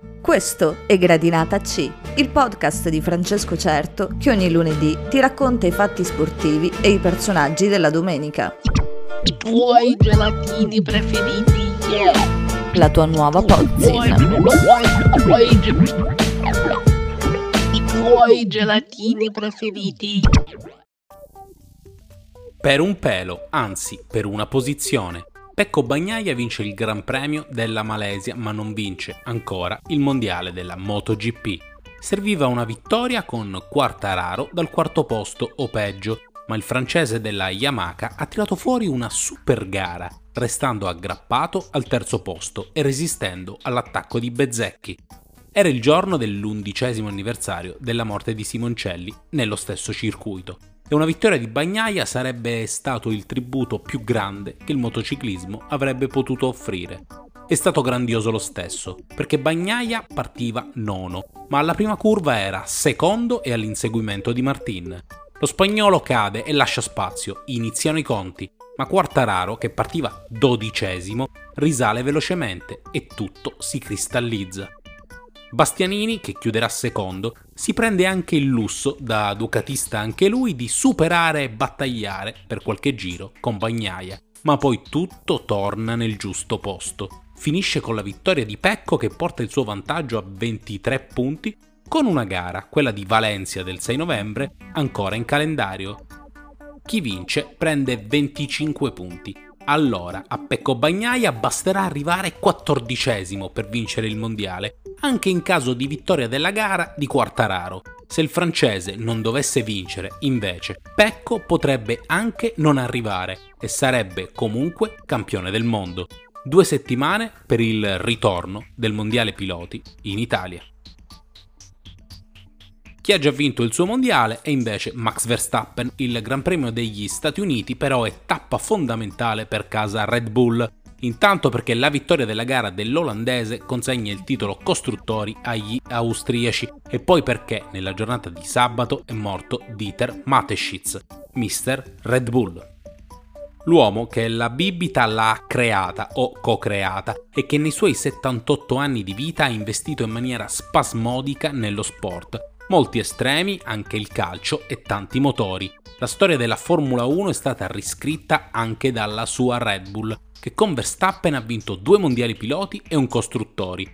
Questo è Gradinata C, il podcast di Francesco Certo che ogni lunedì ti racconta i fatti sportivi e i personaggi della domenica. I tuoi gelatini preferiti. Yeah. La tua nuova ge- I tuoi gelatini preferiti. Per un pelo, anzi per una posizione. Pecco Bagnaia vince il Gran Premio della Malesia ma non vince ancora il mondiale della MotoGP. Serviva una vittoria con Quartararo dal quarto posto o peggio, ma il francese della Yamaha ha tirato fuori una super gara, restando aggrappato al terzo posto e resistendo all'attacco di Bezzecchi. Era il giorno dell'undicesimo anniversario della morte di Simoncelli nello stesso circuito e una vittoria di Bagnaia sarebbe stato il tributo più grande che il motociclismo avrebbe potuto offrire. È stato grandioso lo stesso, perché Bagnaia partiva nono, ma alla prima curva era secondo e all'inseguimento di Martin. Lo spagnolo cade e lascia spazio, iniziano i conti, ma Quartararo, che partiva dodicesimo, risale velocemente e tutto si cristallizza. Bastianini, che chiuderà secondo, si prende anche il lusso, da ducatista anche lui, di superare e battagliare per qualche giro con Bagnaia, ma poi tutto torna nel giusto posto. Finisce con la vittoria di Pecco che porta il suo vantaggio a 23 punti, con una gara, quella di Valencia del 6 novembre, ancora in calendario. Chi vince prende 25 punti. Allora a Pecco Bagnaia basterà arrivare quattordicesimo per vincere il mondiale, anche in caso di vittoria della gara di Quartararo. Se il francese non dovesse vincere, invece, Pecco potrebbe anche non arrivare e sarebbe comunque campione del mondo. Due settimane per il ritorno del mondiale piloti in Italia. Chi ha già vinto il suo mondiale è invece Max Verstappen. Il Gran Premio degli Stati Uniti però è tappa fondamentale per casa Red Bull. Intanto perché la vittoria della gara dell'olandese consegna il titolo costruttori agli austriaci e poi perché nella giornata di sabato è morto Dieter Mateschitz, Mr. Red Bull. L'uomo che la bibita l'ha creata o co-creata e che nei suoi 78 anni di vita ha investito in maniera spasmodica nello sport. Molti estremi, anche il calcio e tanti motori. La storia della Formula 1 è stata riscritta anche dalla sua Red Bull, che con Verstappen ha vinto due mondiali piloti e un costruttori.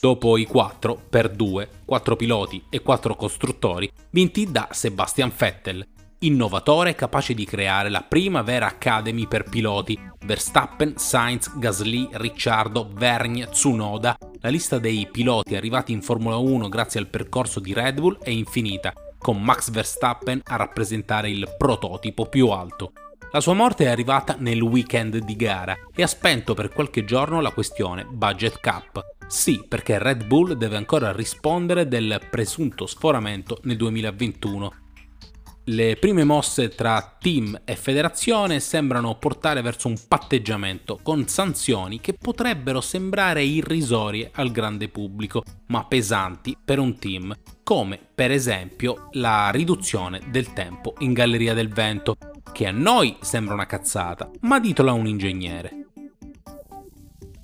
Dopo i 4 per 2, 4 piloti e 4 costruttori, vinti da Sebastian Vettel, innovatore capace di creare la prima vera academy per piloti, Verstappen, Sainz, Gasly, Ricciardo, Vergne, Tsunoda, la lista dei piloti arrivati in Formula 1 grazie al percorso di Red Bull è infinita, con Max Verstappen a rappresentare il prototipo più alto. La sua morte è arrivata nel weekend di gara e ha spento per qualche giorno la questione budget cap. Sì, perché Red Bull deve ancora rispondere del presunto sforamento nel 2021 le prime mosse tra team e federazione sembrano portare verso un patteggiamento con sanzioni che potrebbero sembrare irrisorie al grande pubblico, ma pesanti per un team, come per esempio la riduzione del tempo in Galleria del Vento, che a noi sembra una cazzata, ma ditelo a un ingegnere.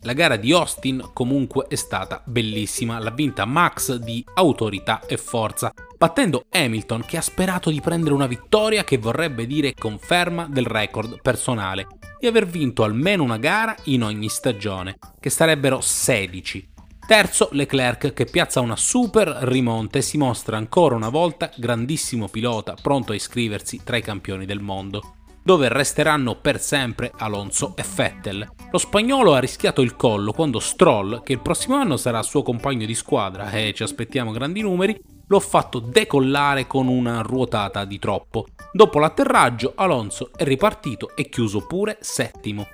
La gara di Austin comunque è stata bellissima, l'ha vinta Max di autorità e forza, battendo Hamilton che ha sperato di prendere una vittoria che vorrebbe dire conferma del record personale di aver vinto almeno una gara in ogni stagione, che sarebbero 16. Terzo Leclerc che piazza una super rimonta e si mostra ancora una volta grandissimo pilota pronto a iscriversi tra i campioni del mondo dove resteranno per sempre Alonso e Vettel. Lo spagnolo ha rischiato il collo quando Stroll, che il prossimo anno sarà suo compagno di squadra e ci aspettiamo grandi numeri, lo ha fatto decollare con una ruotata di troppo. Dopo l'atterraggio Alonso è ripartito e chiuso pure settimo.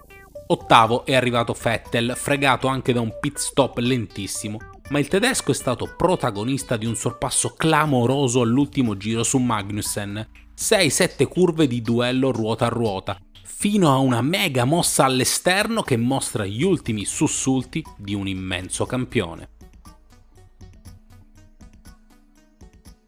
Ottavo è arrivato Vettel, fregato anche da un pit stop lentissimo, ma il tedesco è stato protagonista di un sorpasso clamoroso all'ultimo giro su Magnussen. 6-7 curve di duello ruota a ruota, fino a una mega mossa all'esterno che mostra gli ultimi sussulti di un immenso campione.